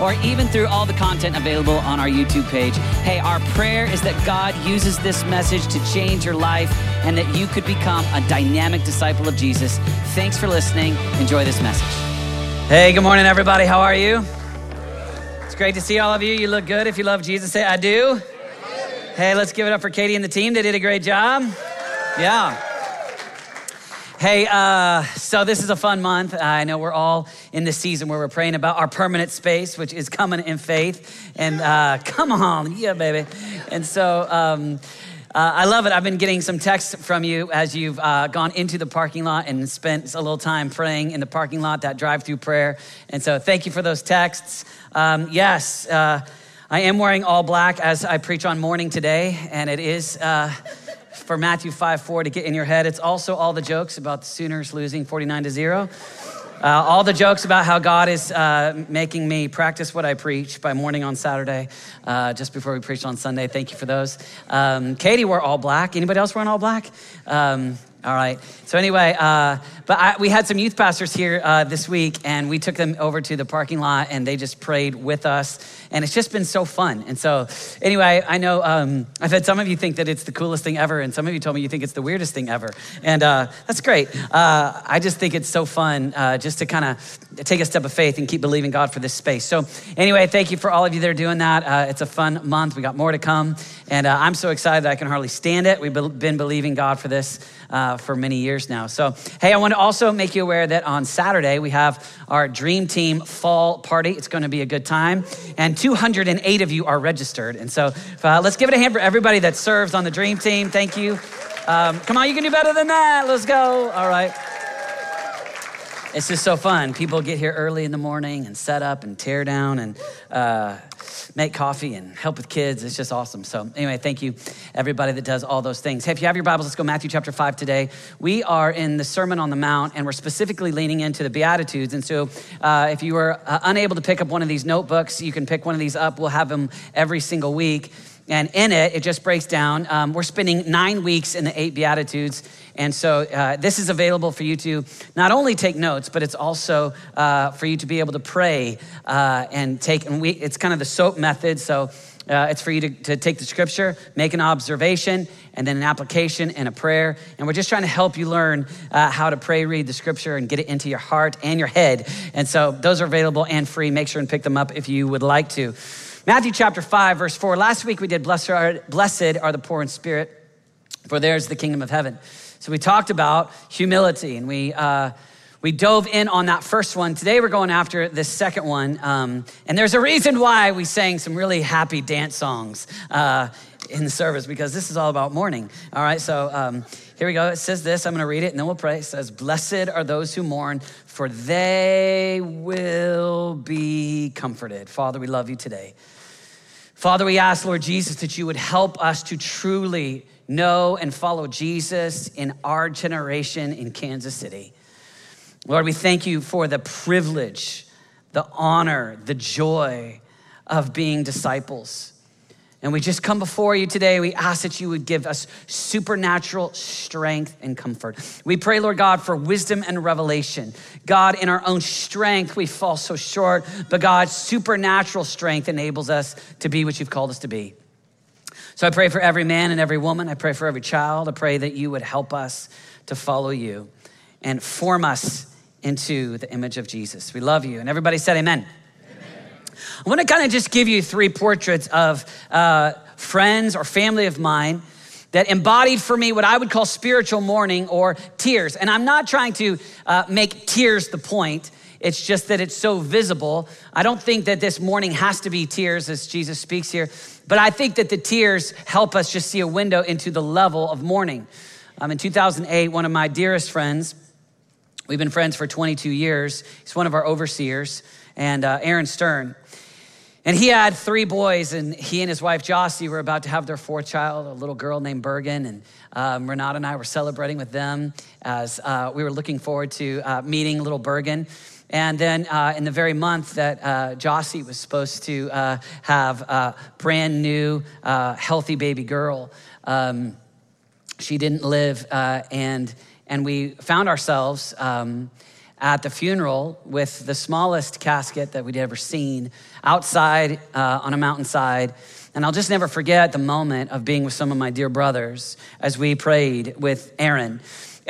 or even through all the content available on our YouTube page. Hey, our prayer is that God uses this message to change your life and that you could become a dynamic disciple of Jesus. Thanks for listening. Enjoy this message. Hey, good morning, everybody. How are you? It's great to see all of you. You look good. If you love Jesus, say, I do. Hey, let's give it up for Katie and the team. They did a great job. Yeah. Hey, uh, so this is a fun month. I know we're all in this season where we're praying about our permanent space, which is coming in faith. And uh, come on, yeah, baby. And so, um, uh, I love it. I've been getting some texts from you as you've uh, gone into the parking lot and spent a little time praying in the parking lot, that drive through prayer. And so, thank you for those texts. Um, yes, uh, I am wearing all black as I preach on mourning today, and it is uh, for Matthew 5 4 to get in your head. It's also all the jokes about the Sooners losing 49 to 0. Uh, all the jokes about how God is uh, making me practice what I preach by mourning on Saturday, uh, just before we preached on Sunday. Thank you for those. Um, Katie wore all black. Anybody else wearing all black? Um, all right. So anyway, uh, but I, we had some youth pastors here uh, this week, and we took them over to the parking lot, and they just prayed with us, and it's just been so fun. And so, anyway, I know um, I've had some of you think that it's the coolest thing ever, and some of you told me you think it's the weirdest thing ever, and uh, that's great. Uh, I just think it's so fun uh, just to kind of take a step of faith and keep believing God for this space. So anyway, thank you for all of you that are doing that. Uh, it's a fun month. We got more to come, and I'm so excited I can hardly stand it. We've been believing God for this uh, for many years now. So, hey, I want to also make you aware that on Saturday we have our Dream Team Fall Party. It's going to be a good time, and 208 of you are registered. And so, uh, let's give it a hand for everybody that serves on the Dream Team. Thank you. Um, come on, you can do better than that. Let's go. All right. It's just so fun. People get here early in the morning and set up and tear down and uh, make coffee and help with kids. It's just awesome. So, anyway, thank you, everybody that does all those things. Hey, if you have your Bibles, let's go Matthew chapter 5 today. We are in the Sermon on the Mount, and we're specifically leaning into the Beatitudes. And so, uh, if you were uh, unable to pick up one of these notebooks, you can pick one of these up. We'll have them every single week. And in it, it just breaks down. Um, we're spending nine weeks in the eight Beatitudes. And so uh, this is available for you to not only take notes, but it's also uh, for you to be able to pray uh, and take, and we, it's kind of the SOAP method. So uh, it's for you to, to take the scripture, make an observation, and then an application and a prayer. And we're just trying to help you learn uh, how to pray, read the scripture, and get it into your heart and your head. And so those are available and free. Make sure and pick them up if you would like to. Matthew chapter 5, verse 4. Last week we did, Blessed are, blessed are the poor in spirit, for theirs the kingdom of heaven. So we talked about humility and we, uh, we dove in on that first one. Today we're going after this second one. Um, and there's a reason why we sang some really happy dance songs uh, in the service because this is all about mourning. All right, so um, here we go. It says this. I'm going to read it and then we'll pray. It says, Blessed are those who mourn, for they will be comforted. Father, we love you today. Father, we ask, Lord Jesus, that you would help us to truly know and follow Jesus in our generation in Kansas City. Lord, we thank you for the privilege, the honor, the joy of being disciples. And we just come before you today. We ask that you would give us supernatural strength and comfort. We pray, Lord God, for wisdom and revelation. God, in our own strength, we fall so short, but God, supernatural strength enables us to be what you've called us to be. So I pray for every man and every woman. I pray for every child. I pray that you would help us to follow you and form us into the image of Jesus. We love you. And everybody said, Amen. I want to kind of just give you three portraits of uh, friends or family of mine that embodied for me what I would call spiritual mourning or tears. And I'm not trying to uh, make tears the point. It's just that it's so visible. I don't think that this mourning has to be tears as Jesus speaks here, but I think that the tears help us just see a window into the level of mourning. Um, in 2008, one of my dearest friends, we've been friends for 22 years, he's one of our overseers, and uh, Aaron Stern And he had three boys, and he and his wife Jossie were about to have their fourth child, a little girl named Bergen. And um, Renata and I were celebrating with them as uh, we were looking forward to uh, meeting little Bergen. And then uh, in the very month that uh, Jossie was supposed to uh, have a brand new, uh, healthy baby girl, um, she didn't live. Uh, and, and we found ourselves um, at the funeral with the smallest casket that we'd ever seen outside uh, on a mountainside. And I'll just never forget the moment of being with some of my dear brothers as we prayed with Aaron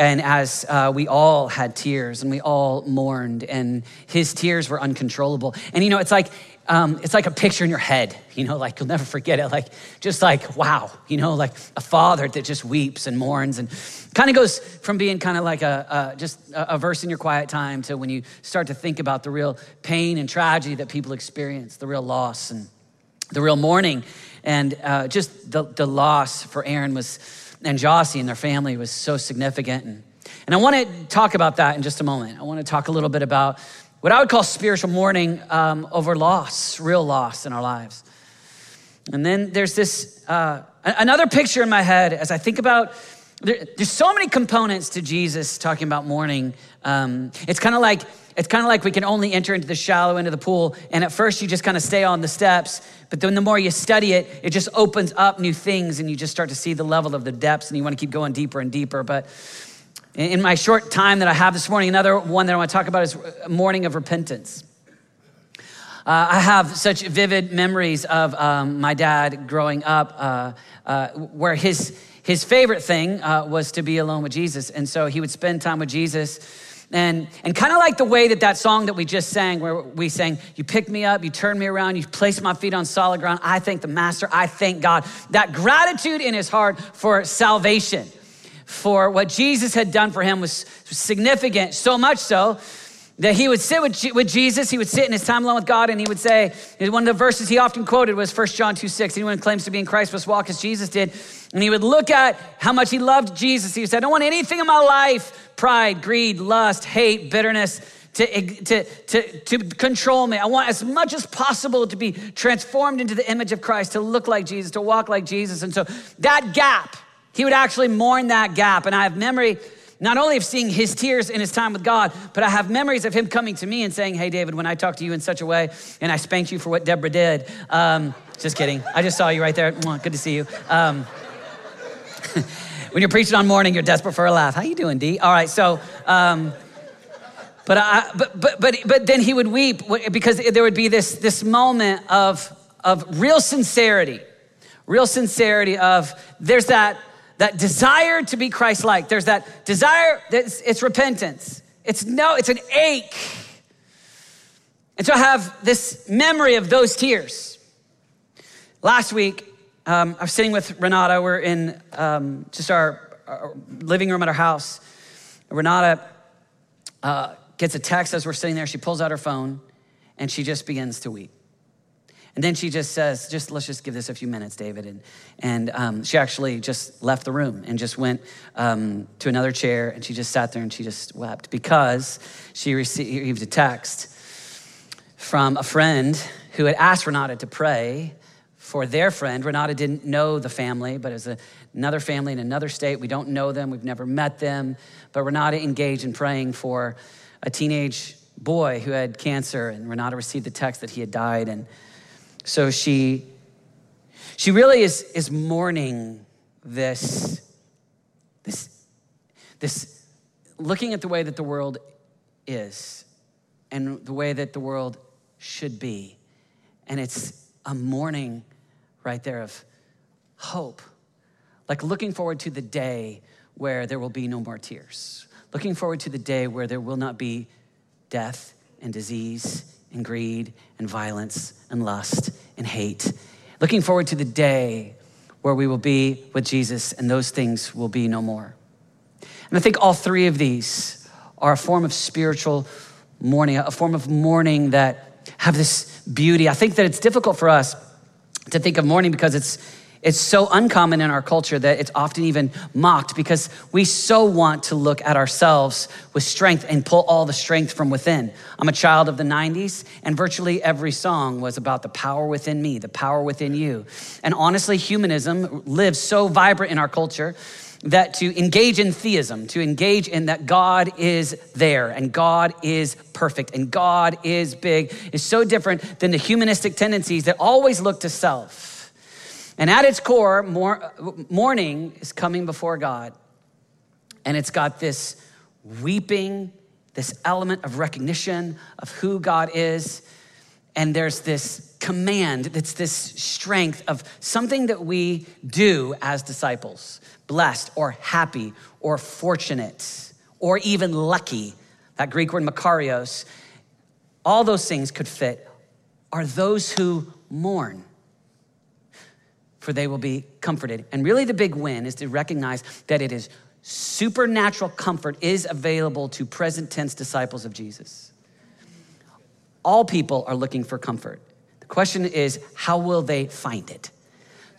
and as uh, we all had tears and we all mourned and his tears were uncontrollable. And you know it's like um, it's like a picture in your head you know like you'll never forget it. Like just like wow you know like a father that just weeps and mourns and kind of goes from being kind of like a, a just a, verse in your quiet time to when you start to think about the real pain and tragedy that people experience the real loss and the real mourning. And uh, just the, the loss for aaron was and Jossie and their family was so significant. And, and I want to talk about that in just a moment. I want to talk a little bit about what I would call spiritual mourning um, over loss, real loss in our lives. And then there's this uh, another picture in my head as I think about there, there's so many components to Jesus talking about mourning. Um, it's kind of like it's kind of like we can only enter into the shallow end of the pool, and at first you just kind of stay on the steps, but then the more you study it, it just opens up new things, and you just start to see the level of the depths, and you want to keep going deeper and deeper. But in my short time that I have this morning, another one that I want to talk about is mourning of repentance. Uh, I have such vivid memories of um, my dad growing up, uh, uh, where his his favorite thing uh, was to be alone with Jesus, and so he would spend time with Jesus and, and kind of like the way that that song that we just sang, where we sang, You picked me up, you turned me around, you placed my feet on solid ground. I thank the Master, I thank God. That gratitude in his heart for salvation, for what Jesus had done for him was significant, so much so that he would sit with, with Jesus, he would sit in his time alone with God, and he would say, one of the verses he often quoted was 1 John 2 6. Anyone who claims to be in Christ must walk as Jesus did. And he would look at how much he loved Jesus. He say, I don't want anything in my life pride, greed, lust, hate, bitterness to, to, to, to control me. I want as much as possible to be transformed into the image of Christ, to look like Jesus, to walk like Jesus. And so that gap, he would actually mourn that gap. And I have memory not only of seeing his tears in his time with God, but I have memories of him coming to me and saying, Hey, David, when I talked to you in such a way and I spanked you for what Deborah did, um, just kidding. I just saw you right there. Good to see you. Um, when you're preaching on mourning, you're desperate for a laugh. How you doing, D? All right, so. Um, but, I, but, but, but, but then he would weep because there would be this, this moment of, of real sincerity, real sincerity of there's that that desire to be Christ like. There's that desire, it's, it's repentance. It's no, it's an ache. And so I have this memory of those tears. Last week, um, I was sitting with Renata. We're in um, just our, our, living room at our house. Renata uh, gets a text as we're sitting there. She pulls out her phone and she just begins to weep. And then she just says, just let's just give this a few minutes, David. And, and um, she actually just left the room and just went um, to another chair and she just sat there and she just wept because she received a text from a friend who had asked Renata to pray for their friend. Renata didn't know the family, but it was another family in another state. We don't know them, we've never met them. But Renata engaged in praying for a teenage boy who had cancer, and Renata received the text that he had died. And so she, she really is, is mourning this, this, this, looking at the way that the world is and the way that the world should be. And it's a mourning right there of hope, like looking forward to the day where there will be no more tears, looking forward to the day where there will not be death and disease and greed and violence and lust and hate. Looking forward to the day where we will be with Jesus and those things will be no more. And I think all three of these are a form of spiritual mourning, a form of mourning that have this beauty. I think that it's difficult for us to think of mourning because it's It's so uncommon in our culture that it's often even mocked because we so want to look at ourselves with strength and pull all the strength from within. I'm a child of the 90s, and virtually every song was about the power within me, the power within you. And honestly, humanism lives so vibrant in our culture that to engage in theism, to engage in that God is there and God is perfect and God is big, is so different than the humanistic tendencies that always look to self and at its core, mourning is coming before God. And it's got this weeping, this element of recognition of who God is. And there's this command, that's this strength of something that we do as disciples blessed or happy or fortunate or even lucky. That Greek word makarios, all those things could fit, are those who mourn for they will be comforted. And really, the big win is to recognize that it is supernatural comfort is available to present tense disciples of Jesus. All people are looking for comfort. The question is, how will they find it?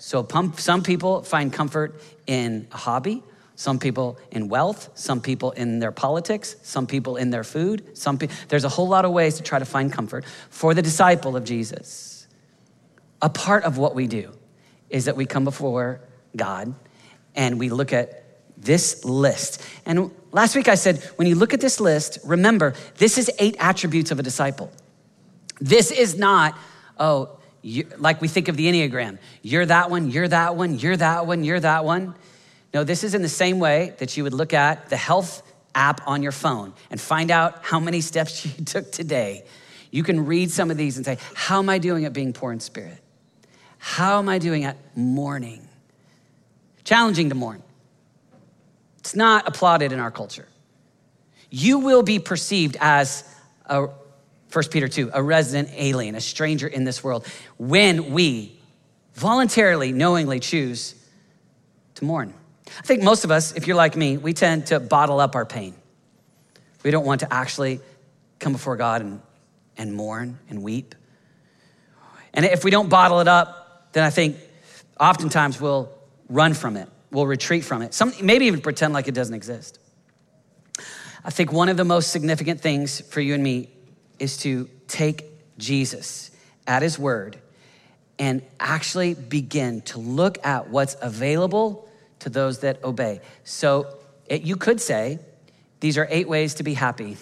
So, some people find comfort in a hobby, some people in wealth, some people in their politics, some people in their food. Some pe- there's a whole lot of ways to try to find comfort for the disciple of Jesus. A part of what we do is that we come before God and we look at this list. And last week I said, when you look at this list, remember, this is eight attributes of a disciple. This is not, oh, you, like we think of the Enneagram. You're that one, you're that one, you're that one, you're that one. No, this is in the same way that you would look at the health app on your phone and find out how many steps you took today. You can read some of these and say, How am I doing at being poor in spirit? How am I doing at mourning? Challenging to mourn. It's not applauded in our culture. You will be perceived as a 1 Peter 2, a resident alien, a stranger in this world, when we voluntarily, knowingly choose to mourn. I think most of us, if you're like me, we tend to bottle up our pain. We don't want to actually come before God and, and mourn and weep. And if we don't bottle it up, then I think oftentimes we'll run from it, we'll retreat from it, Some, maybe even pretend like it doesn't exist. I think one of the most significant things for you and me is to take Jesus at his word and actually begin to look at what's available to those that obey. So it, you could say, these are eight ways to be happy.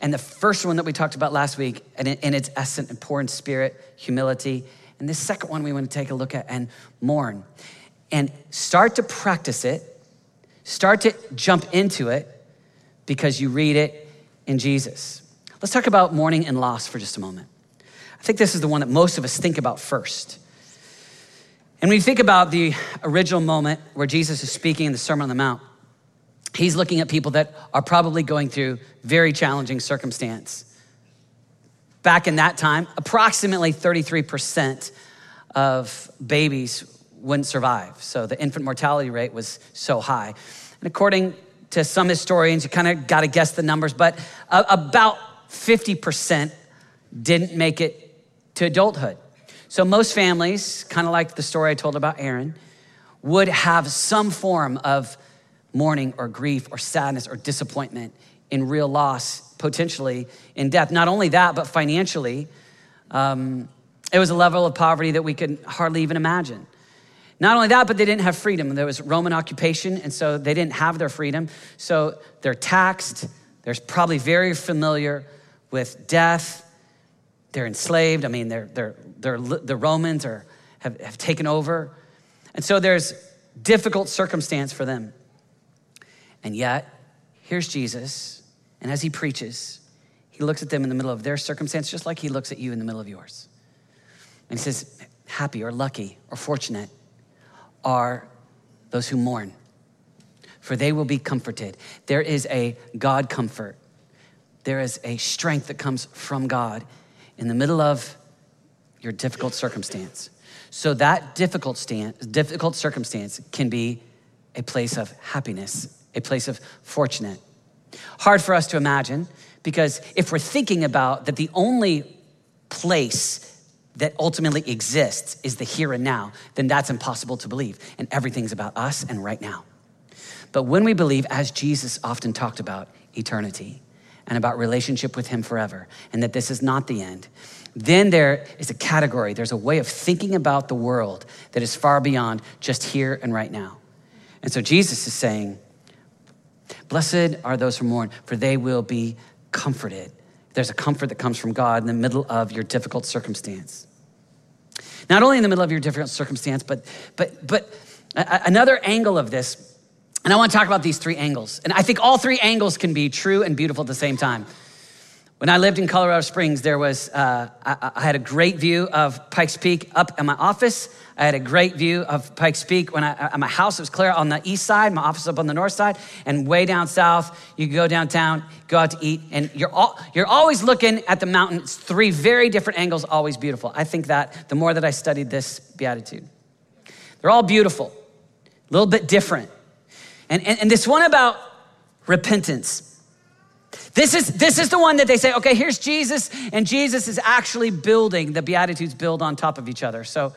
And the first one that we talked about last week, and in its essence, and spirit, humility, and this second one we want to take a look at and mourn. And start to practice it, start to jump into it because you read it in Jesus. Let's talk about mourning and loss for just a moment. I think this is the one that most of us think about first. And when you think about the original moment where Jesus is speaking in the Sermon on the Mount, he's looking at people that are probably going through very challenging circumstance. Back in that time, approximately 33% of babies wouldn't survive. So the infant mortality rate was so high. And according to some historians, you kind of got to guess the numbers, but about 50% didn't make it to adulthood. So most families, kind of like the story I told about Aaron, would have some form of mourning or grief or sadness or disappointment in real loss potentially in death. Not only that, but financially, um, it was a level of poverty that we could hardly even imagine. Not only that, but they didn't have freedom. There was Roman occupation, and so they didn't have their freedom. So they're taxed. They're probably very familiar with death. They're enslaved. I mean, they're, they're, they're, the Romans are, have, have taken over. And so there's difficult circumstance for them. And yet, here's Jesus and as he preaches, he looks at them in the middle of their circumstance, just like he looks at you in the middle of yours. And he says, Happy or lucky or fortunate are those who mourn, for they will be comforted. There is a God comfort, there is a strength that comes from God in the middle of your difficult circumstance. So that difficult, stand, difficult circumstance can be a place of happiness, a place of fortunate. Hard for us to imagine because if we're thinking about that the only place that ultimately exists is the here and now, then that's impossible to believe. And everything's about us and right now. But when we believe, as Jesus often talked about, eternity and about relationship with Him forever, and that this is not the end, then there is a category, there's a way of thinking about the world that is far beyond just here and right now. And so Jesus is saying, Blessed are those who mourn, for they will be comforted. There's a comfort that comes from God in the middle of your difficult circumstance. Not only in the middle of your difficult circumstance, but, but, but another angle of this, and I want to talk about these three angles. And I think all three angles can be true and beautiful at the same time. When I lived in Colorado Springs, there was, uh, I, I, had a great view of Pikes Peak up in my office. I had a great view of Pikes Peak when I, at my house was clear on the east side, my office up on the north side, and way down south, you go downtown, go out to eat, and you're, all, you're always looking at the mountain. It's three very different angles, always beautiful. I think that the more that I studied this beatitude, they're all beautiful, a little bit different. And, and, and this one about repentance. This is, this is the one that they say, okay, here's Jesus, and Jesus is actually building, the Beatitudes build on top of each other. So,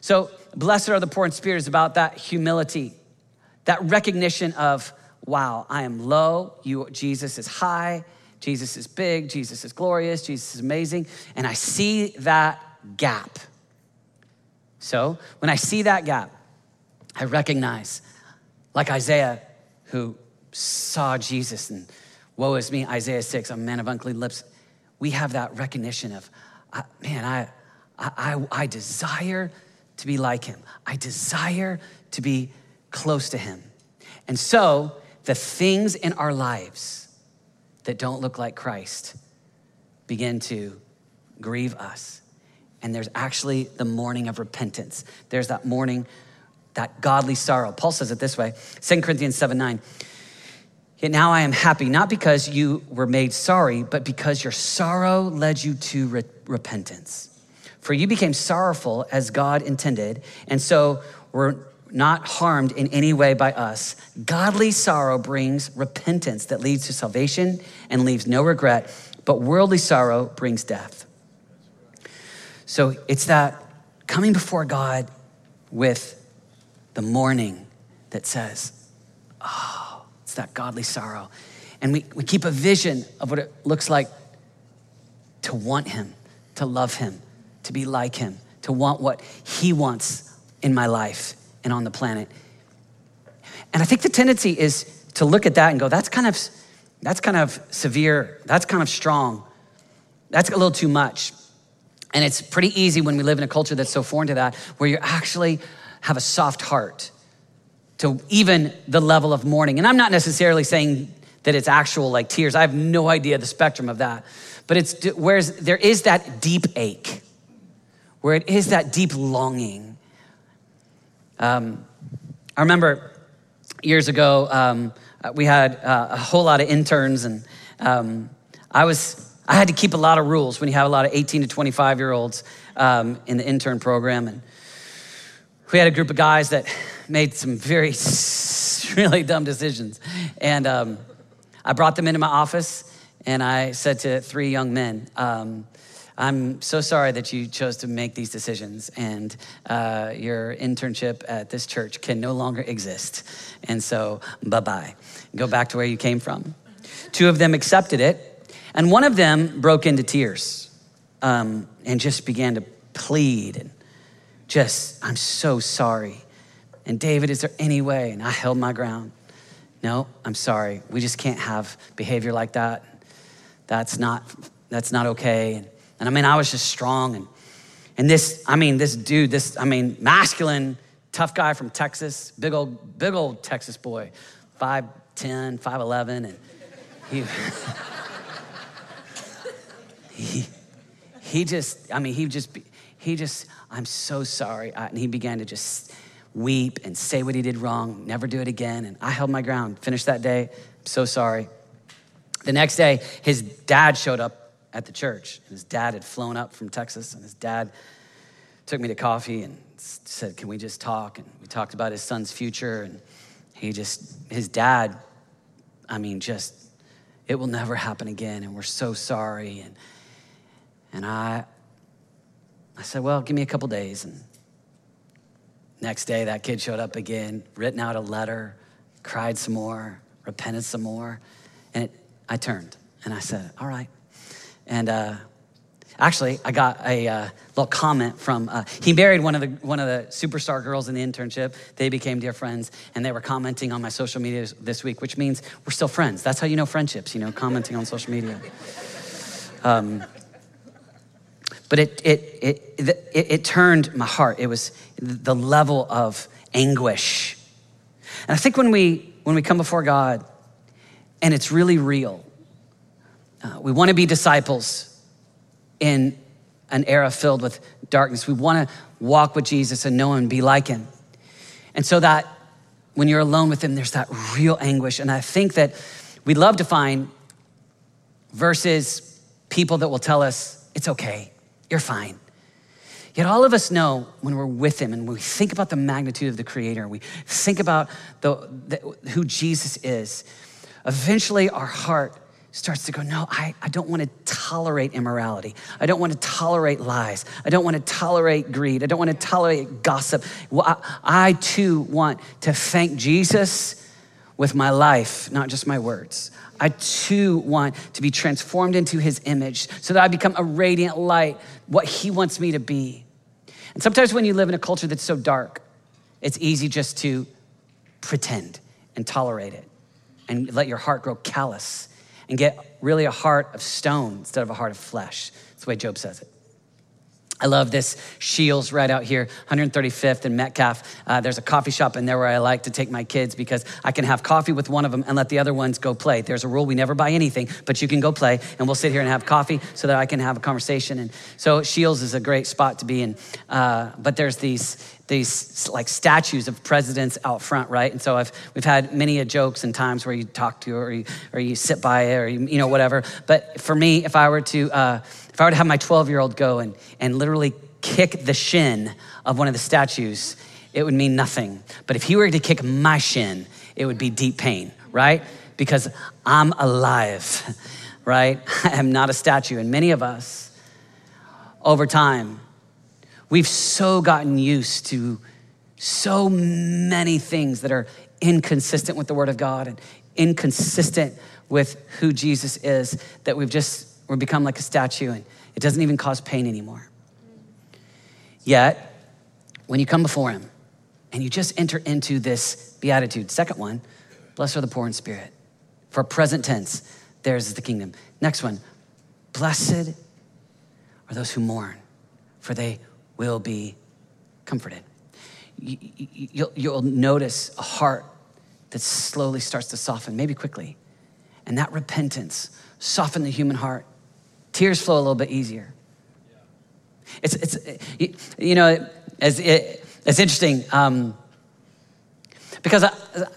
so blessed are the poor in spirit is about that humility, that recognition of, wow, I am low, you, Jesus is high, Jesus is big, Jesus is glorious, Jesus is amazing, and I see that gap. So when I see that gap, I recognize, like Isaiah, who saw Jesus and Woe is me, Isaiah 6, I'm a man of unclean lips. We have that recognition of, man, I, I, I desire to be like him. I desire to be close to him. And so, the things in our lives that don't look like Christ begin to grieve us. And there's actually the mourning of repentance. There's that mourning, that godly sorrow. Paul says it this way 2 Corinthians 7 9. Yet now I am happy, not because you were made sorry, but because your sorrow led you to re- repentance. For you became sorrowful as God intended, and so were not harmed in any way by us. Godly sorrow brings repentance that leads to salvation and leaves no regret, but worldly sorrow brings death. So it's that coming before God with the mourning that says, Oh, it's that godly sorrow. And we, we keep a vision of what it looks like to want Him, to love Him, to be like Him, to want what He wants in my life and on the planet. And I think the tendency is to look at that and go, that's kind of, that's kind of severe, that's kind of strong, that's a little too much. And it's pretty easy when we live in a culture that's so foreign to that, where you're actually have a soft heart to even the level of mourning. And I'm not necessarily saying that it's actual like tears. I have no idea the spectrum of that. But it's where there is that deep ache, where it is that deep longing. Um, I remember years ago, um, we had uh, a whole lot of interns, and um, I was I had to keep a lot of rules when you have a lot of 18 to 25 year olds um, in the intern program, and we had a group of guys that made some very, really dumb decisions. And um, I brought them into my office and I said to three young men, um, I'm so sorry that you chose to make these decisions, and uh, your internship at this church can no longer exist. And so, bye bye. Go back to where you came from. Two of them accepted it, and one of them broke into tears um, and just began to plead and just, I'm so sorry. And David, is there any way? And I held my ground. No, I'm sorry. We just can't have behavior like that. That's not, that's not okay. And, I mean, I was just strong. And, and this, I mean, this dude, this, I mean, masculine, tough guy from Texas, big old, big old Texas boy, 5'10, 5'11. And he, he, he just, I mean, he just, he just, I'm so sorry. And he began to just weep and say what he did wrong, never do it again. And I held my ground, finished that day. I'm so sorry. The next day, his dad showed up at the church. And his dad had flown up from Texas, and his dad took me to coffee and said, Can we just talk? And we talked about his son's future. And he just, his dad, I mean, just, it will never happen again. And we're so sorry. And, and I, I said, Well, give me a couple days. And next day, that kid showed up again, written out a letter, cried some more, repented some more. And it, I turned and I said, All right. And uh, actually, I got a uh, little comment from, uh, he married one of, the, one of the superstar girls in the internship. They became dear friends, and they were commenting on my social media this week, which means we're still friends. That's how you know friendships, you know, commenting on social media. Um, but it, it, it, it, it turned my heart. It was the level of anguish. And I think when we, when we come before God and it's really real, uh, we want to be disciples in an era filled with darkness. We want to walk with Jesus and know him and be like him. And so that when you're alone with him, there's that real anguish. And I think that we'd love to find verses, people that will tell us, it's okay, you're fine. Yet all of us know when we're with him and when we think about the magnitude of the creator, we think about the, the, who Jesus is, eventually our heart starts to go, No, I, I don't want to tolerate immorality. I don't want to tolerate lies. I don't want to tolerate greed. I don't want to tolerate gossip. Well, I, I too want to thank Jesus with my life, not just my words. I too want to be transformed into his image so that I become a radiant light, what he wants me to be. And sometimes when you live in a culture that's so dark, it's easy just to pretend and tolerate it and let your heart grow callous and get really a heart of stone instead of a heart of flesh. That's the way Job says it. I love this Shields right out here, 135th and Metcalf. Uh, there's a coffee shop in there where I like to take my kids because I can have coffee with one of them and let the other ones go play. There's a rule we never buy anything, but you can go play and we'll sit here and have coffee so that I can have a conversation. And so Shields is a great spot to be in. Uh, but there's these these like statues of presidents out front, right? And so I've, we've had many a jokes and times where you talk to or you, or you sit by it or you, you know whatever. But for me, if I were to uh, if I were to have my 12 year old go and, and literally kick the shin of one of the statues, it would mean nothing. But if he were to kick my shin, it would be deep pain, right? Because I'm alive, right? I am not a statue. And many of us, over time, we've so gotten used to so many things that are inconsistent with the Word of God and inconsistent with who Jesus is that we've just or become like a statue and it doesn't even cause pain anymore. Yet, when you come before Him and you just enter into this beatitude, second one, blessed are the poor in spirit. For present tense, theirs is the kingdom. Next one, blessed are those who mourn, for they will be comforted. You'll, you'll notice a heart that slowly starts to soften, maybe quickly. And that repentance soften the human heart tears flow a little bit easier. It's, it's you know, it's, it's interesting um, because I,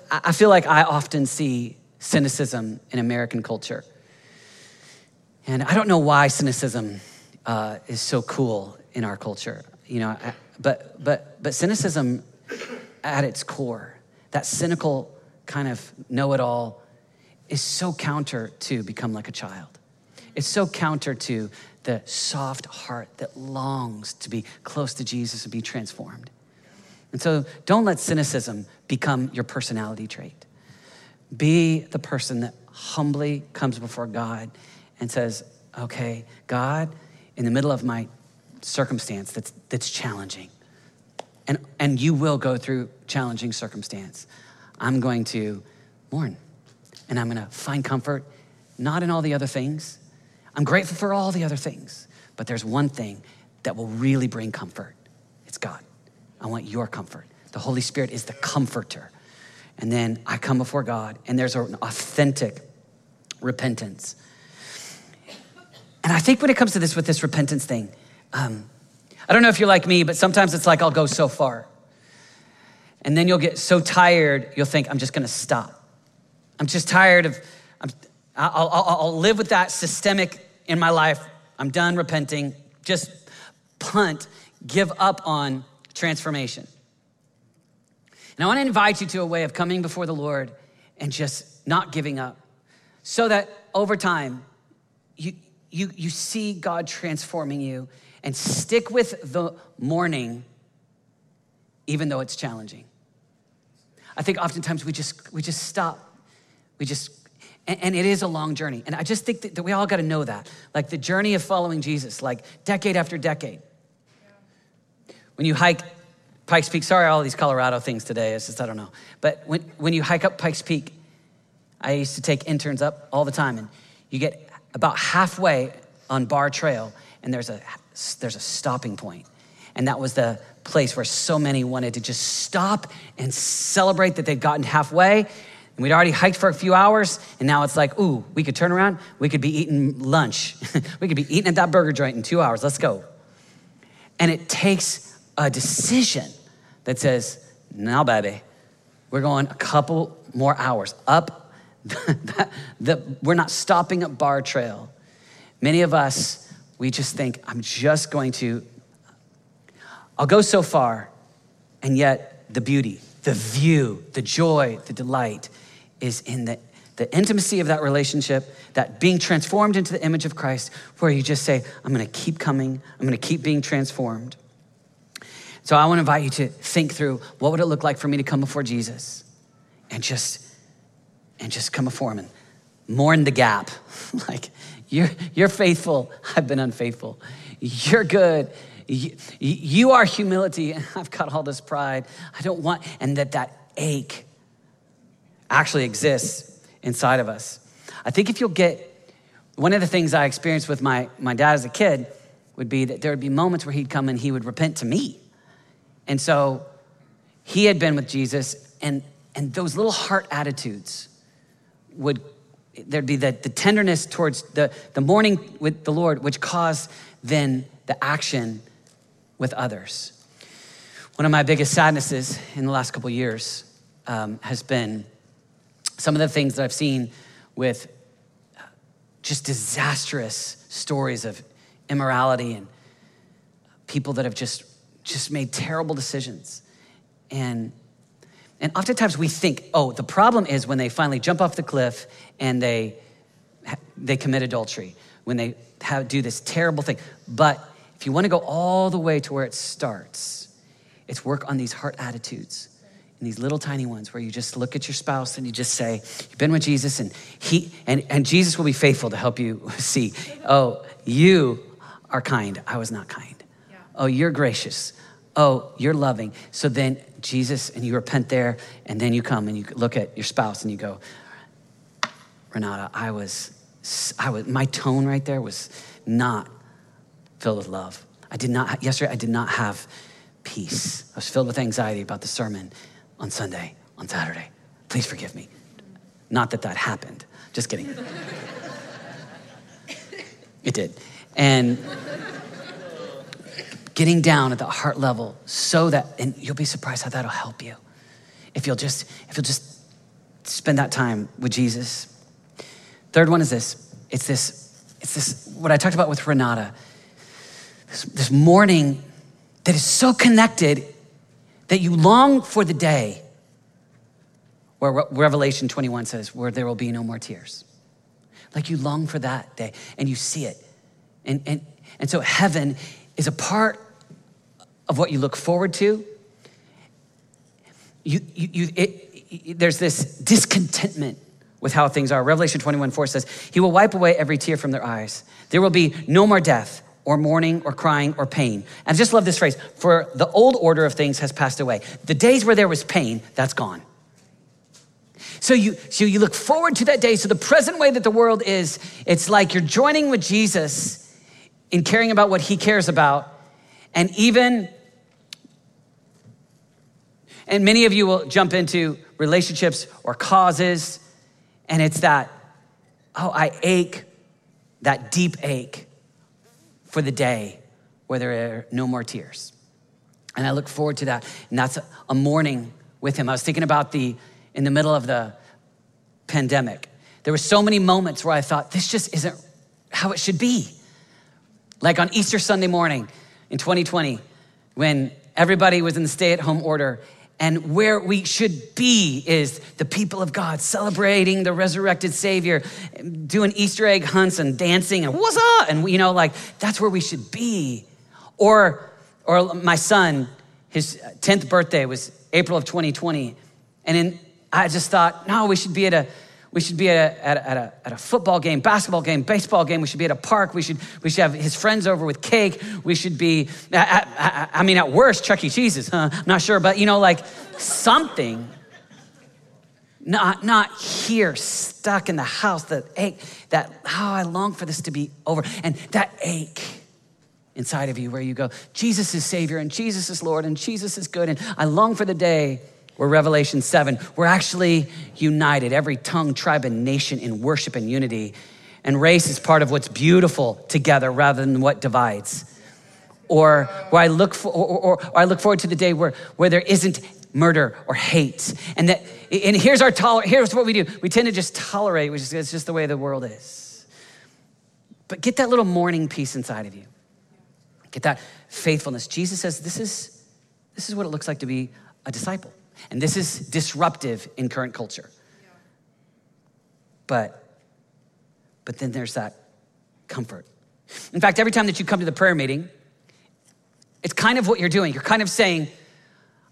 I feel like I often see cynicism in American culture. And I don't know why cynicism uh, is so cool in our culture, you know, but, but, but cynicism at its core, that cynical kind of know it all, is so counter to become like a child. It's so counter to the soft heart that longs to be close to Jesus and be transformed. And so don't let cynicism become your personality trait. Be the person that humbly comes before God and says, Okay, God, in the middle of my circumstance that's, that's challenging, and, and you will go through challenging circumstance, I'm going to mourn and I'm going to find comfort, not in all the other things, I'm grateful for all the other things, but there's one thing that will really bring comfort it's God. I want your comfort. The Holy Spirit is the comforter. And then I come before God, and there's an authentic repentance. And I think when it comes to this, with this repentance thing, um, I don't know if you're like me, but sometimes it's like I'll go so far. And then you'll get so tired, you'll think, I'm just gonna stop. I'm just tired of, I'm, I'll, I'll, I'll live with that systemic in my life. I'm done repenting. Just punt, give up on transformation. And I want to invite you to a way of coming before the Lord and just not giving up so that over time you, you, you see God transforming you and stick with the mourning, even though it's challenging. I think oftentimes we just we just stop. We just and, it is a long journey. And I just think that, we all got to know that. Like the journey of following Jesus, like decade after decade. When you hike Pikes Peak, sorry, all these Colorado things today. It's just, I don't know. But when, when you hike up Pikes Peak, I used to take interns up all the time, and you get about halfway on Barr Trail, and there's a, there's a stopping point. And that was the place where so many wanted to just stop and celebrate that they'd gotten halfway. And we'd already hiked for a few hours, and now it's like, ooh, we could turn around, we could be eating lunch. we could be eating at that burger joint in two hours. Let's go. And it takes a decision that says, now, baby, we're going a couple more hours up. the, the, we're not stopping at Barr Trail. Many of us, we just think, I'm just going to, I'll go so far, and yet the beauty, the view, the joy, the delight is in the, the intimacy of that relationship, that being transformed into the image of Christ, where you just say, I'm gonna keep coming, I'm gonna keep being transformed. So I wanna invite you to think through what would it look like for me to come before Jesus and just and just come before him and mourn the gap. like, you're, you're faithful, I've been unfaithful. You're good, you, you are humility, and I've got all this pride. I don't want, and that that ache actually exists inside of us. I think if you'll get, one of the things I experienced with my, my dad as a kid would be that there would be moments where he'd come and he would repent to me. And so he had been with Jesus, and, and those little heart attitudes would, there'd be the, the tenderness towards the, the mourning with the Lord, which caused then the action with others. One of my biggest sadnesses in the last couple years um, has been some of the things that I've seen with uh, just disastrous stories of immorality and people that have just just made terrible decisions. And and oftentimes we think oh the problem is when they finally jump off the cliff and they they commit adultery when they have, do this terrible thing. But if you want to go all the way to where it starts it's work on these heart attitudes and these little tiny ones where you just look at your spouse and you just say, You've been with Jesus, and he and, and Jesus will be faithful to help you see, oh, you are kind. I was not kind. Yeah. Oh, you're gracious. Oh, you're loving. So then Jesus, and you repent there, and then you come and you look at your spouse and you go, Renata, I was, I was, my tone right there was not filled with love. I did not, yesterday, I did not have peace. I was filled with anxiety about the sermon on Sunday, on Saturday. Please forgive me. Not that that happened. Just kidding. it did. And getting down at the heart level so that, and you'll be surprised how that'll help you. If you'll just, if you'll just spend that time with Jesus. Third one is this. It's this, it's this, what I talked about with Renata. This, this mourning that is so connected that you long for the day where Revelation 21 says, where there will be no more tears. Like you long for that day and you see it. And, and, and so heaven is a part of what you look forward to. You, you, you, it, it, there's this discontentment with how things are. Revelation 21 4 says, He will wipe away every tear from their eyes. There will be no more death or mourning or crying or pain. And I just love this phrase for the old order of things has passed away. The days where there was pain, that's gone. So you, so you look forward to that day. So the present way that the world is, it's like you're joining with Jesus in caring about what he cares about. And even, and many of you will jump into relationships or causes, and it's that, oh, I ache, that deep ache for the day where there are no more tears. And I look forward to that. And that's a mourning with him. I was thinking about the, in the middle of the pandemic, there were so many moments where I thought, this just isn't how it should be. Like on Easter Sunday morning in 2020, when everybody was in the stay at home order and where we should be is the people of God celebrating the resurrected Savior, doing Easter egg hunts and dancing and what's up? And, you know, like that's where we should be. Or, or my son, his 10th birthday was April of 2020. And in, I just thought, no, we should be at a, we should be at a, at, a, at, a, at a football game, basketball game, baseball game. We should be at a park. We should, we should have his friends over with cake. We should be, at, at, I mean, at worst, Chuck E. Cheese's, huh? I'm not sure, but you know, like something. Not, not here, stuck in the house, that ache, that, how oh, I long for this to be over. And that ache inside of you where you go, Jesus is Savior and Jesus is Lord and Jesus is good. And I long for the day where Revelation 7, we're actually united, every tongue, tribe, and nation in worship and unity. And race is part of what's beautiful together rather than what divides. Or where I look for, or, or, or I look forward to the day where, where there isn't murder or hate. And that and here's our toler here's what we do. We tend to just tolerate, which is it's just the way the world is. But get that little mourning piece inside of you. Get that faithfulness. Jesus says this is this is what it looks like to be a disciple. And this is disruptive in current culture. But, but then there's that comfort. In fact, every time that you come to the prayer meeting, it's kind of what you're doing. You're kind of saying,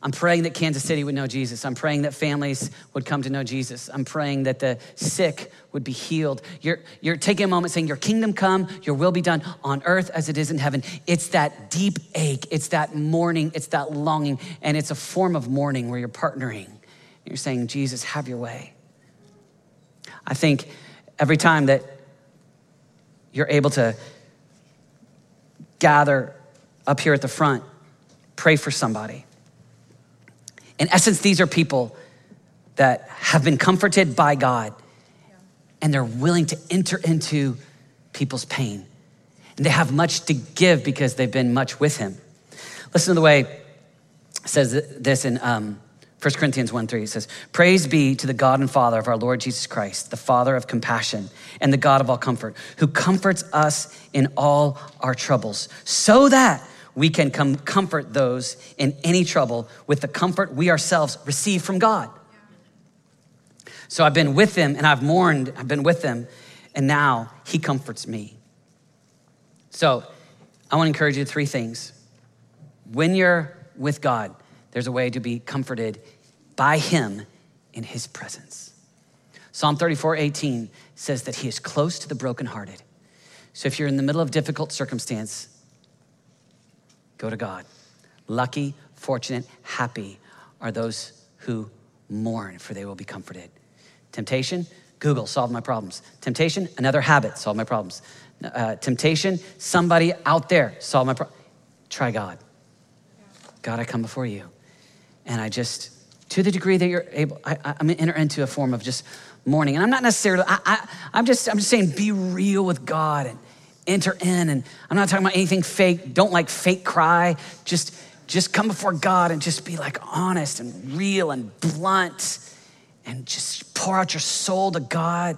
I'm praying that Kansas City would know Jesus. I'm praying that families would come to know Jesus. I'm praying that the sick would be healed. You're, you're taking a moment saying, Your kingdom come, your will be done on earth as it is in heaven. It's that deep ache, it's that mourning, it's that longing, and it's a form of mourning where you're partnering. You're saying, Jesus, have your way. I think every time that you're able to gather up here at the front, pray for somebody in essence, these are people that have been comforted by God and they're willing to enter into people's pain. And they have much to give because they've been much with Him. Listen to the way it says this in um, 1 Corinthians 1 3. It says, Praise be to the God and Father of our Lord Jesus Christ, the Father of compassion and the God of all comfort, who comforts us in all our troubles, so that we can come comfort those in any trouble with the comfort we ourselves receive from God. So I've been with them and I've mourned, I've been with them, and now He comforts me. So I want to encourage you three things. When you're with God, there's a way to be comforted by Him in His presence. Psalm 34 18 says that He is close to the brokenhearted. So if you're in the middle of difficult circumstance, Go to God. Lucky, fortunate, happy are those who mourn, for they will be comforted. Temptation, Google, solve my problems. Temptation, another habit, solve my problems. Uh, temptation, somebody out there, solve my problem. Try God. God, I come before you. And I just, to the degree that you're able, I, am gonna enter into a form of just mourning. And I'm not necessarily, I, I, I'm just, I'm just saying, be real with God and enter in. And I'm not talking about anything fake. Don't like fake cry. Just, just come before God and just be like honest and real and blunt and just pour out your soul to God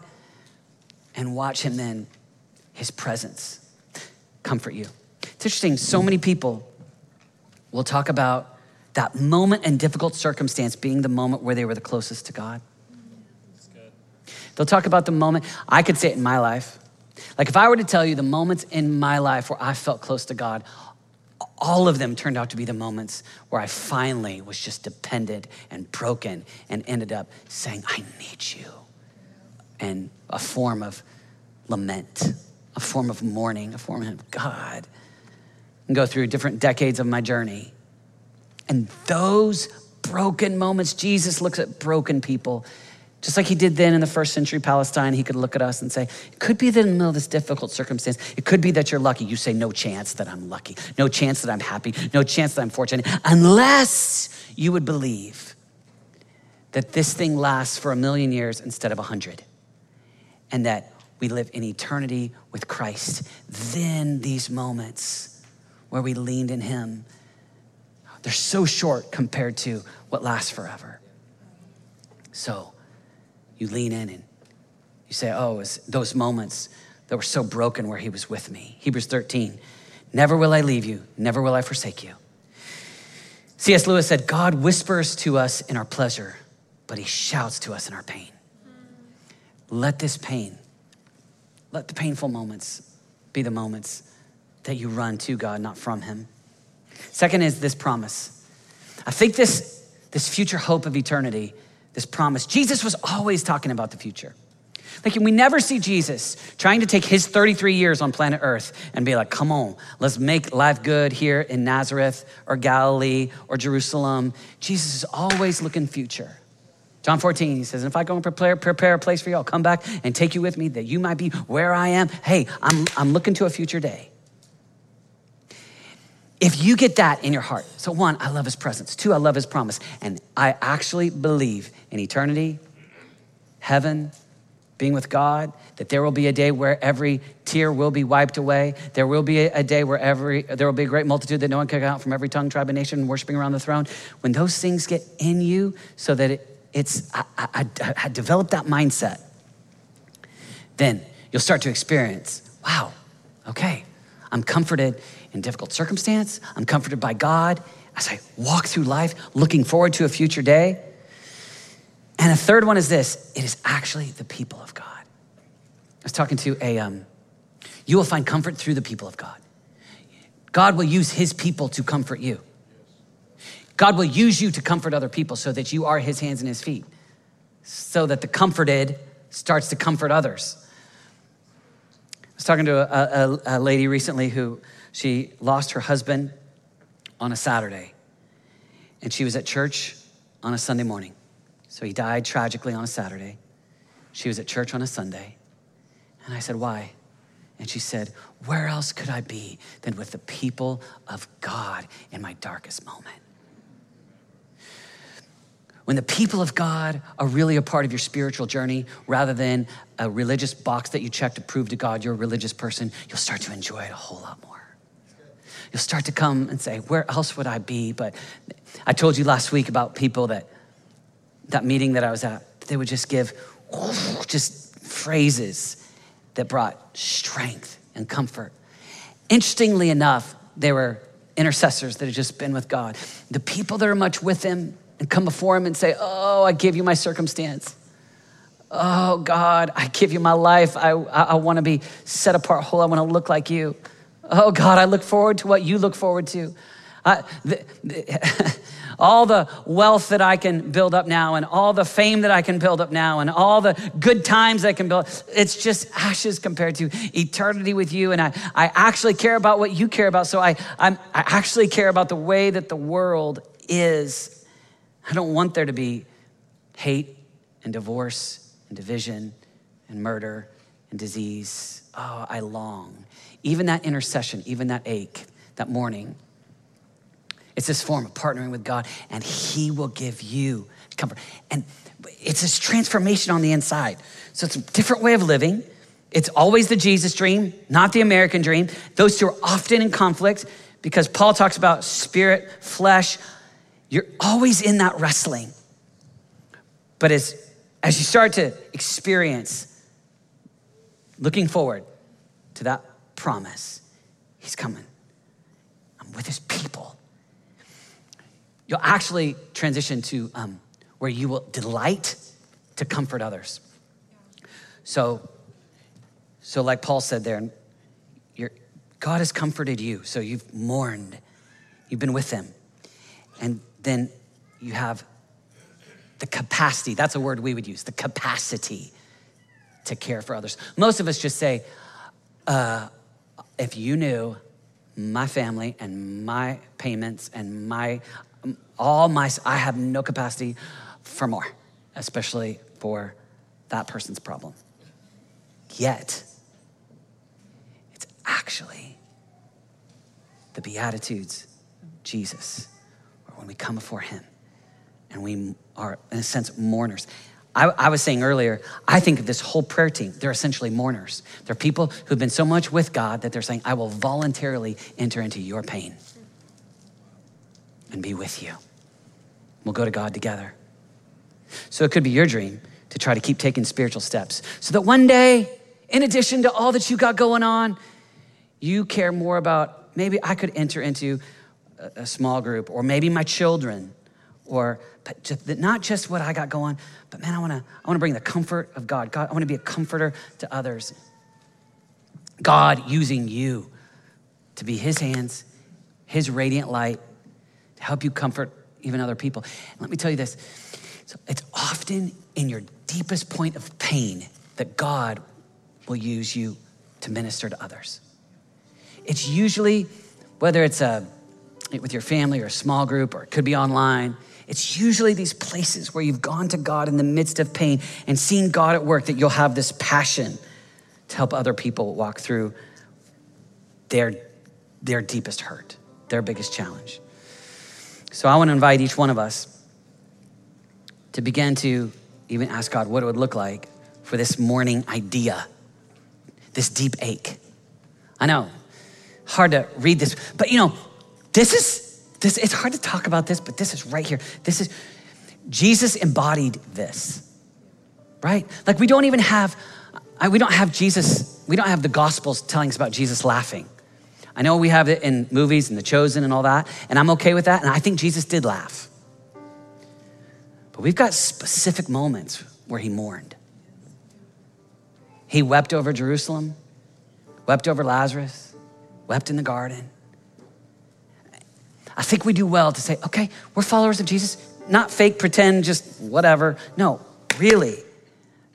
and watch Him then, His presence, comfort you. It's interesting, so many people will talk about that moment and difficult circumstance being the moment where they were the closest to God. They'll talk about the moment, I could say it in my life. Like if I were to tell you the moments in my life where I felt close to God, all of them turned out to be the moments where I finally was just dependent and broken and ended up saying, I need you. And a form of lament, a form of mourning, a form of God. And go through different decades of my journey. And those broken moments, Jesus looks at broken people just like he did then in the first century Palestine, he could look at us and say, It could be that in the middle of this difficult circumstance, it could be that you're lucky. You say, No chance that I'm lucky, no chance that I'm happy, no chance that I'm fortunate, unless you would believe that this thing lasts for a million years instead of a hundred, and that we live in eternity with Christ. Then these moments where we leaned in him, they're so short compared to what lasts forever. So, you lean in and you say, Oh, those moments that were so broken where he was with me. Hebrews 13, never will I leave you, never will I forsake you. C.S. Lewis said, God whispers to us in our pleasure, but he shouts to us in our pain. Let this pain, let the painful moments be the moments that you run to God, not from him. Second is this promise. I think this, this future hope of eternity, this promise, Jesus was always talking about the future. Like, we never see Jesus trying to take his 33 years on planet Earth and be like, come on, let's make life good here in Nazareth or Galilee or Jerusalem. Jesus is always looking future. John 14, he says, And If I go and prepare, prepare a place for you, I'll come back and take you with me that you might be where I am. Hey, I'm, I'm looking to a future day. If you get that in your heart, so one, I love his presence. Two, I love his promise. And I actually believe in eternity, heaven, being with God, that there will be a day where every tear will be wiped away. There will be a, day where every there will be a great multitude that no one can count from every tongue, tribe, and nation worshiping around the throne. When those things get in you, so that it, it's I, I, I that mindset, then you'll start to experience, wow, okay, I'm comforted in difficult circumstance. I'm comforted by God as I walk through life, looking forward to a future day. And a third one is this it is actually the people of God. I was talking to a, um, you will find comfort through the people of God. God will use his people to comfort you. God will use you to comfort other people so that you are his hands and his feet, so that the comforted starts to comfort others. I was talking to a, a, a lady recently who she lost her husband on a Saturday, and she was at church on a Sunday morning. So he died tragically on a Saturday. She was at church on a Sunday. And I said, Why? And she said, Where else could I be than with the people of God in my darkest moment? When the people of God are really a part of your spiritual journey rather than a religious box that you check to prove to God you're a religious person, you'll start to enjoy it a whole lot more. You'll start to come and say, Where else would I be? But I told you last week about people that that meeting that I was at, they would just give just phrases that brought strength and comfort. Interestingly enough, they were intercessors that had just been with God. The people that are much with Him and come before Him and say, Oh, I give you my circumstance. Oh, God, I give you my life. I, I, I want to be set apart whole. I want to look like you. Oh, God, I look forward to what you look forward to. I, the, the, all the wealth that I can build up now and all the fame that I can build up now and all the good times I can build, it's just ashes compared to eternity with you. And I, I actually care about what you care about. So I, I'm, I actually care about the way that the world is. I don't want there to be hate and divorce and division and murder and disease. Oh, I long. Even that intercession, even that ache, that mourning it's this form of partnering with God, and He will give you comfort. And it's this transformation on the inside. So it's a different way of living. It's always the Jesus dream, not the American dream. Those two are often in conflict because Paul talks about spirit, flesh. You're always in that wrestling. But as, as you start to experience looking forward to that promise, he's coming. I'm with his people you'll actually transition to um, where you will delight to comfort others. So, so like Paul said there, God has comforted you, so you've mourned, you've been with Him, and then you have the capacity. That's a word we would use. The capacity to care for others. Most of us just say, uh, "If you knew." my family and my payments and my all my, I have no capacity for more, especially for that person's problem. Yet, it's actually the Beatitudes Jesus, or when we come before Him and we are, in a sense, mourners. I, I, was saying earlier, I think of this whole prayer team, they're essentially mourners. They're people who've been so much with God that they're saying, I will voluntarily enter into your pain and be with you. We'll go to God together. So it could be your dream to try to keep taking spiritual steps so that one day, in addition to all that you got going on, you care more about maybe I could enter into a, a small group or maybe my children or not just what I got going, but man, I wanna, I wanna bring the comfort of God. God, I wanna be a comforter to others. God using you to be his hands His radiant light to help you comfort even other people. Let me tell you this it's often in your deepest point of pain that God will use you to minister to others. It's usually, whether it's a, with your family or a small group, or it could be online, it's usually these places where you've gone to God in the midst of pain and seen God at work that you'll have this passion to help other people walk through their, their deepest hurt, their biggest challenge. So I want to invite each one of us to begin to even ask God what it would look like for this mourning idea, this deep ache. I know, hard to read this, but you know, this is this it's hard to talk about this, but this is right here. This is Jesus embodied this. Right? Like we don't even have we don't have Jesus, we don't have the gospels telling us about Jesus laughing. I know we have it in movies and The Chosen and all that, and I'm okay with that. And I think Jesus did laugh. But we've got specific moments where he mourned. He wept over Jerusalem, wept over Lazarus, wept in the garden. I think we do well to say, okay, we're followers of Jesus, not fake, pretend, just whatever. No, really,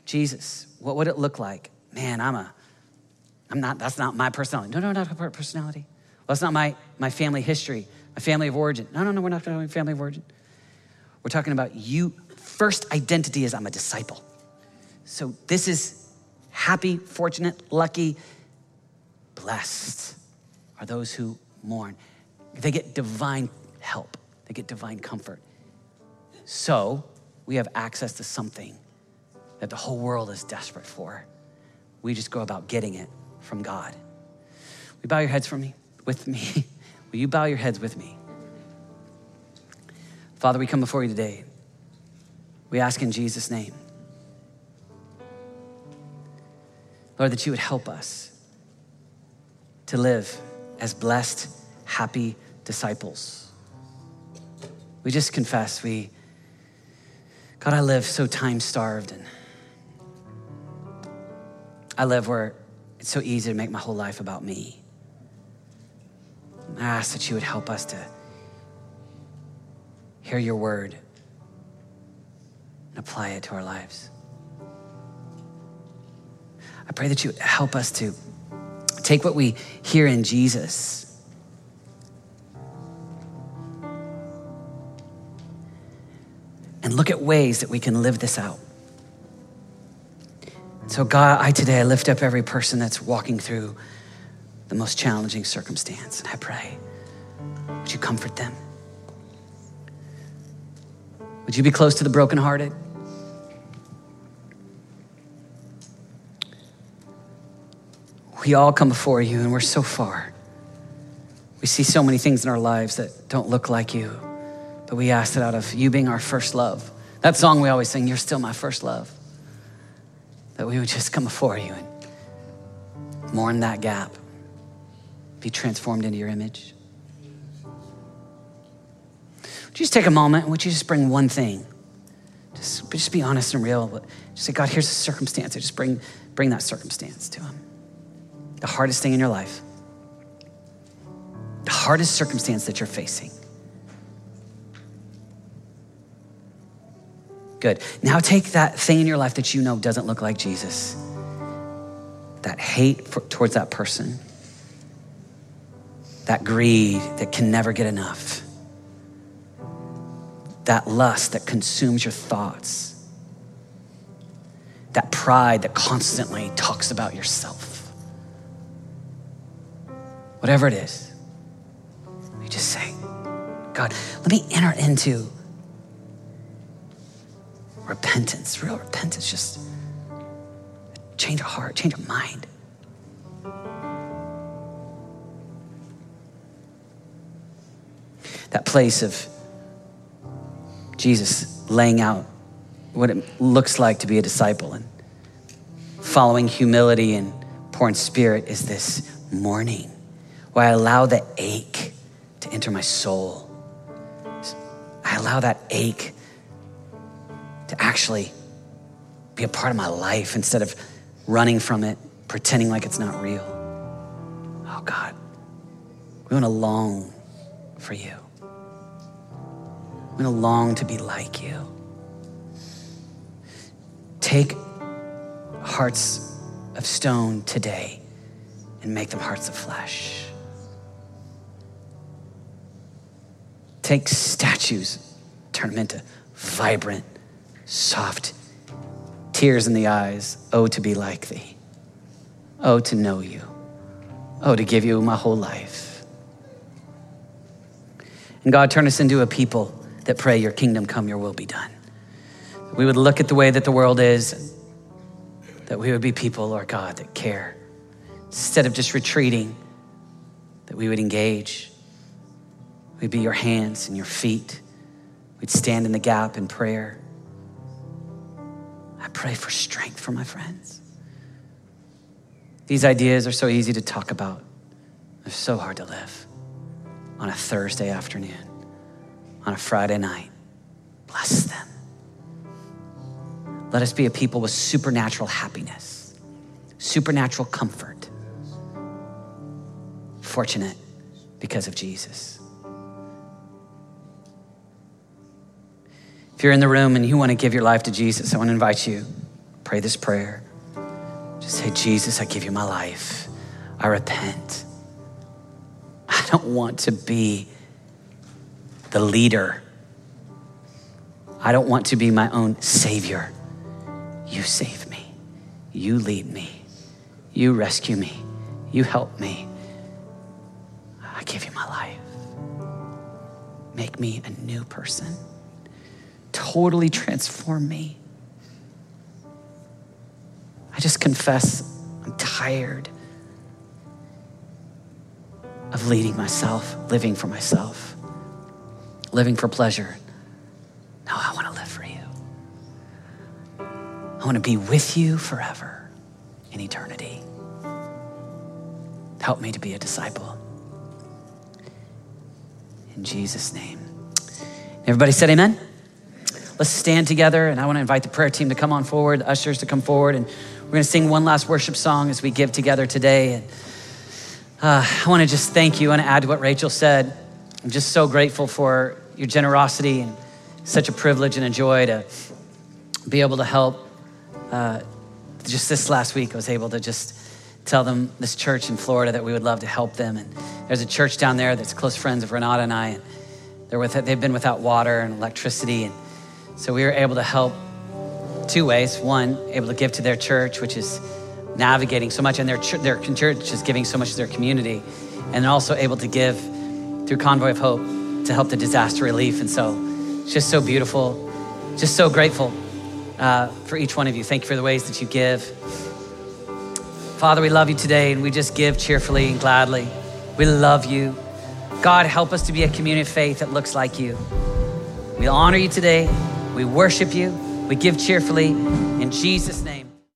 Jesus, what would it look like? Man, I'm a I'm not, that's not my personality. No, no, not a personality. Well, that's not my, my family history, my family of origin. No, no, no, we're not talking family of origin. We're talking about you. First identity is I'm a disciple. So this is happy, fortunate, lucky, blessed are those who mourn. They get divine help, they get divine comfort. So we have access to something that the whole world is desperate for. We just go about getting it from God. Will you bow your heads for me, with me? Will you bow your heads with me? Father, we come before you today. We ask in Jesus' name. Lord, that you would help us to live as blessed, happy disciples. We just confess, we, God, I live so time starved and I live where it's so easy to make my whole life about me. I ask that you would help us to hear your word and apply it to our lives. I pray that you help us to take what we hear in Jesus and look at ways that we can live this out. So, God, I today I lift up every person that's walking through the most challenging circumstance, and I pray, would you comfort them? Would you be close to the brokenhearted? We all come before you, and we're so far. We see so many things in our lives that don't look like you, but we ask it out of you being our first love. That song we always sing, You're Still My First Love that we would just come before you and mourn that gap, be transformed into your image. Would you just take a moment? Would you just bring one thing? Just, just be honest and real. Just say, God, here's a circumstance. Just bring, bring that circumstance to Him. The hardest thing in your life, the hardest circumstance that you're facing. Good. Now take that thing in your life that you know doesn't look like Jesus, that hate for, towards that person, that greed that can never get enough, that lust that consumes your thoughts, that pride that constantly talks about yourself. Whatever it is, you just say, God, let me enter into repentance, real repentance, just change of heart, change of mind. That place of Jesus laying out what it looks like to be a disciple and following humility and poor in spirit is this mourning where I allow the ache to enter my soul. I allow that ache to actually be a part of my life instead of running from it, pretending like it's not real. Oh God, we want to long for you. We want to long to be like you. Take hearts of stone today and make them hearts of flesh. Take statues, turn them into vibrant, soft, tears in the eyes. Oh, to be like thee. Oh, to know you. Oh, to give you my whole life. And God, turn us into a people that pray, Your kingdom come, Your will be done. We would look at the way that the world is, that we would be people, Lord God, that care. Instead of just retreating, that we would engage. We'd be your hands and your feet. We'd stand in the gap in prayer. Pray for strength for my friends. These ideas are so easy to talk about, they're so hard to live on a Thursday afternoon, on a Friday night. Bless them. Let us be a people with supernatural happiness, supernatural comfort, fortunate because of Jesus. You're in the room and you want to give your life to Jesus, I want to invite you. Pray this prayer. Just say, Jesus, I give you my life. I repent. I don't want to be the leader. I don't want to be my own savior. You save me. You lead me. You rescue me. You help me. I give you my life. Make me a new person. Totally transform me. I just confess I'm tired of leading myself, living for myself, living for pleasure. No, I want to live for you. I want to be with you forever in eternity. Help me to be a disciple. In Jesus' name. Everybody said amen? Let's stand together, and I want to invite the prayer team to come on forward, ushers to come forward, and we're going to sing one last worship song as we give together today. And uh, I want to just thank you. and add to what Rachel said. I'm just so grateful for your generosity and such a privilege and a joy to be able to help. Uh, just this last week, I was able to just tell them this church in Florida that we would love to help them. And there's a church down there that's close friends of Renata and I, and they're with, they've been without water and electricity. And so we were able to help two ways. One, able to give to their church, which is navigating so much, and their, ch- their church is giving so much to their community, and also able to give through Convoy of Hope to help the disaster relief. And so it's just so beautiful, just so grateful uh, for each one of you. Thank you for the ways that you give. Father, we love you today, and we just give cheerfully and gladly. We love you. God, help us to be a community of faith that looks like you. We honor you today. We worship you. We give cheerfully in Jesus' name.